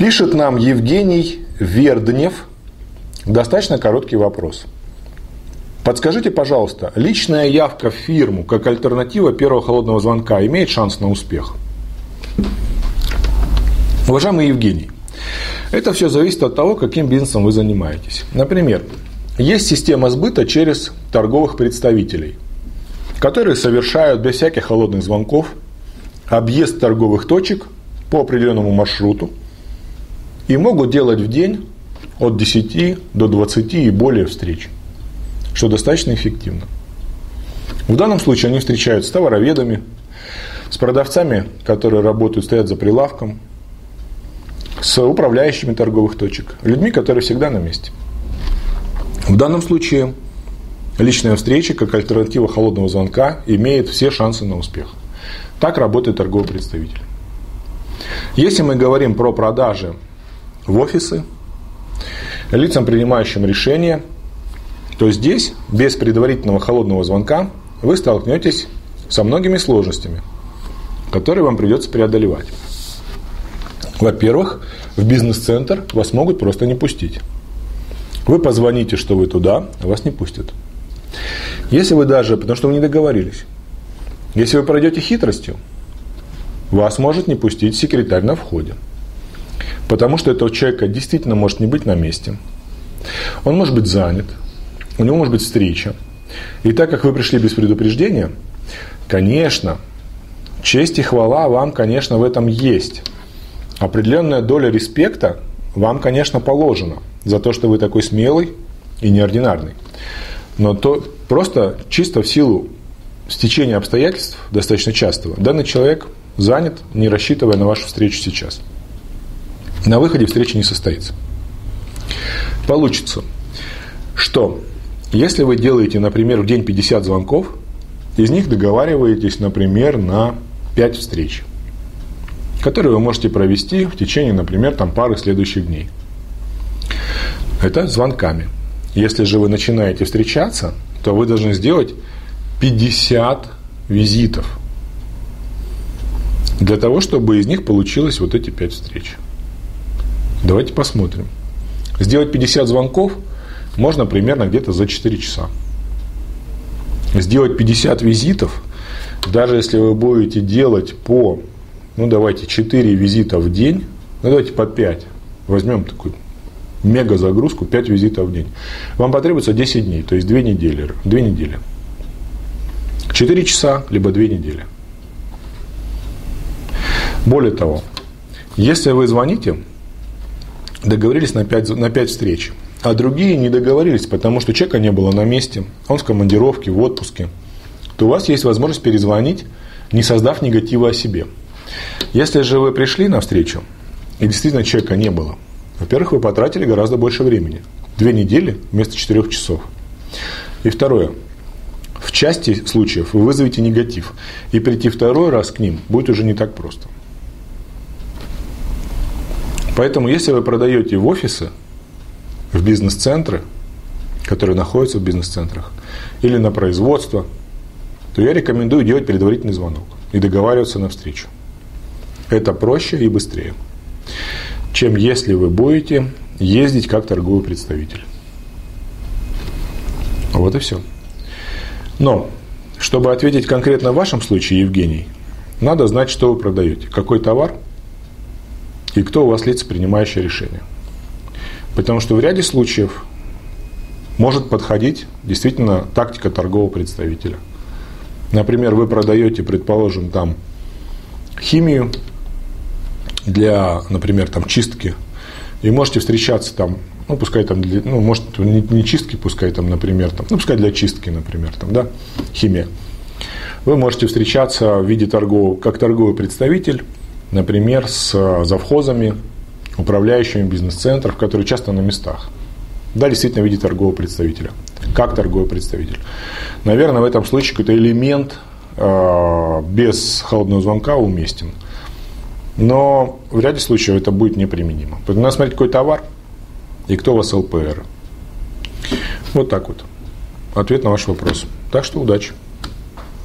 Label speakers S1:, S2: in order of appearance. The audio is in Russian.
S1: Пишет нам Евгений Верднев достаточно короткий вопрос. Подскажите, пожалуйста, личная явка в фирму как альтернатива первого холодного звонка имеет шанс на успех? Уважаемый Евгений, это все зависит от того, каким бизнесом вы занимаетесь. Например, есть система сбыта через торговых представителей, которые совершают без всяких холодных звонков объезд торговых точек по определенному маршруту и могут делать в день от 10 до 20 и более встреч, что достаточно эффективно. В данном случае они встречаются с товароведами, с продавцами, которые работают, стоят за прилавком, с управляющими торговых точек, людьми, которые всегда на месте. В данном случае личная встреча, как альтернатива холодного звонка, имеет все шансы на успех. Так работает торговый представитель. Если мы говорим про продажи в офисы, лицам, принимающим решения, то здесь, без предварительного холодного звонка, вы столкнетесь со многими сложностями, которые вам придется преодолевать. Во-первых, в бизнес-центр вас могут просто не пустить. Вы позвоните, что вы туда, а вас не пустят. Если вы даже, потому что вы не договорились, если вы пройдете хитростью, вас может не пустить секретарь на входе – Потому что этого человека действительно может не быть на месте. Он может быть занят, у него может быть встреча. И так как вы пришли без предупреждения, конечно, честь и хвала вам, конечно, в этом есть. Определенная доля респекта вам, конечно, положена за то, что вы такой смелый и неординарный. Но то просто чисто в силу стечения обстоятельств, достаточно частого, данный человек занят, не рассчитывая на вашу встречу сейчас – на выходе встреча не состоится. Получится, что если вы делаете, например, в день 50 звонков, из них договариваетесь, например, на 5 встреч, которые вы можете провести в течение, например, там, пары следующих дней. Это звонками. Если же вы начинаете встречаться, то вы должны сделать 50 визитов для того, чтобы из них получилось вот эти 5 встреч. Давайте посмотрим. Сделать 50 звонков можно примерно где-то за 4 часа. Сделать 50 визитов, даже если вы будете делать по, ну давайте, 4 визита в день, ну давайте по 5, возьмем такую мега загрузку, 5 визитов в день. Вам потребуется 10 дней, то есть 2 недели. 2 недели. 4 часа, либо 2 недели. Более того, если вы звоните, договорились на 5, на 5 встреч. А другие не договорились, потому что человека не было на месте, он в командировке, в отпуске. То у вас есть возможность перезвонить, не создав негатива о себе. Если же вы пришли на встречу, и действительно человека не было, во-первых, вы потратили гораздо больше времени. Две недели вместо четырех часов. И второе. В части случаев вы вызовете негатив. И прийти второй раз к ним будет уже не так просто. Поэтому, если вы продаете в офисы, в бизнес-центры, которые находятся в бизнес-центрах, или на производство, то я рекомендую делать предварительный звонок и договариваться на встречу. Это проще и быстрее, чем если вы будете ездить как торговый представитель. Вот и все. Но, чтобы ответить конкретно в вашем случае, Евгений, надо знать, что вы продаете, какой товар – и кто у вас лица, принимающие решения. Потому что в ряде случаев может подходить действительно тактика торгового представителя. Например, вы продаете, предположим, там химию для, например, там чистки, и можете встречаться там, ну, пускай там, для, ну, может, не, не чистки, пускай там, например, там, ну, пускай для чистки, например, там, да, химия. Вы можете встречаться в виде торгового, как торговый представитель, например, с э, завхозами, управляющими бизнес-центров, которые часто на местах. Да, действительно, в виде торгового представителя. Как торговый представитель. Наверное, в этом случае какой-то элемент э, без холодного звонка уместен. Но в ряде случаев это будет неприменимо. Поэтому надо смотреть, какой товар и кто у вас ЛПР. Вот так вот. Ответ на ваш вопрос. Так что удачи.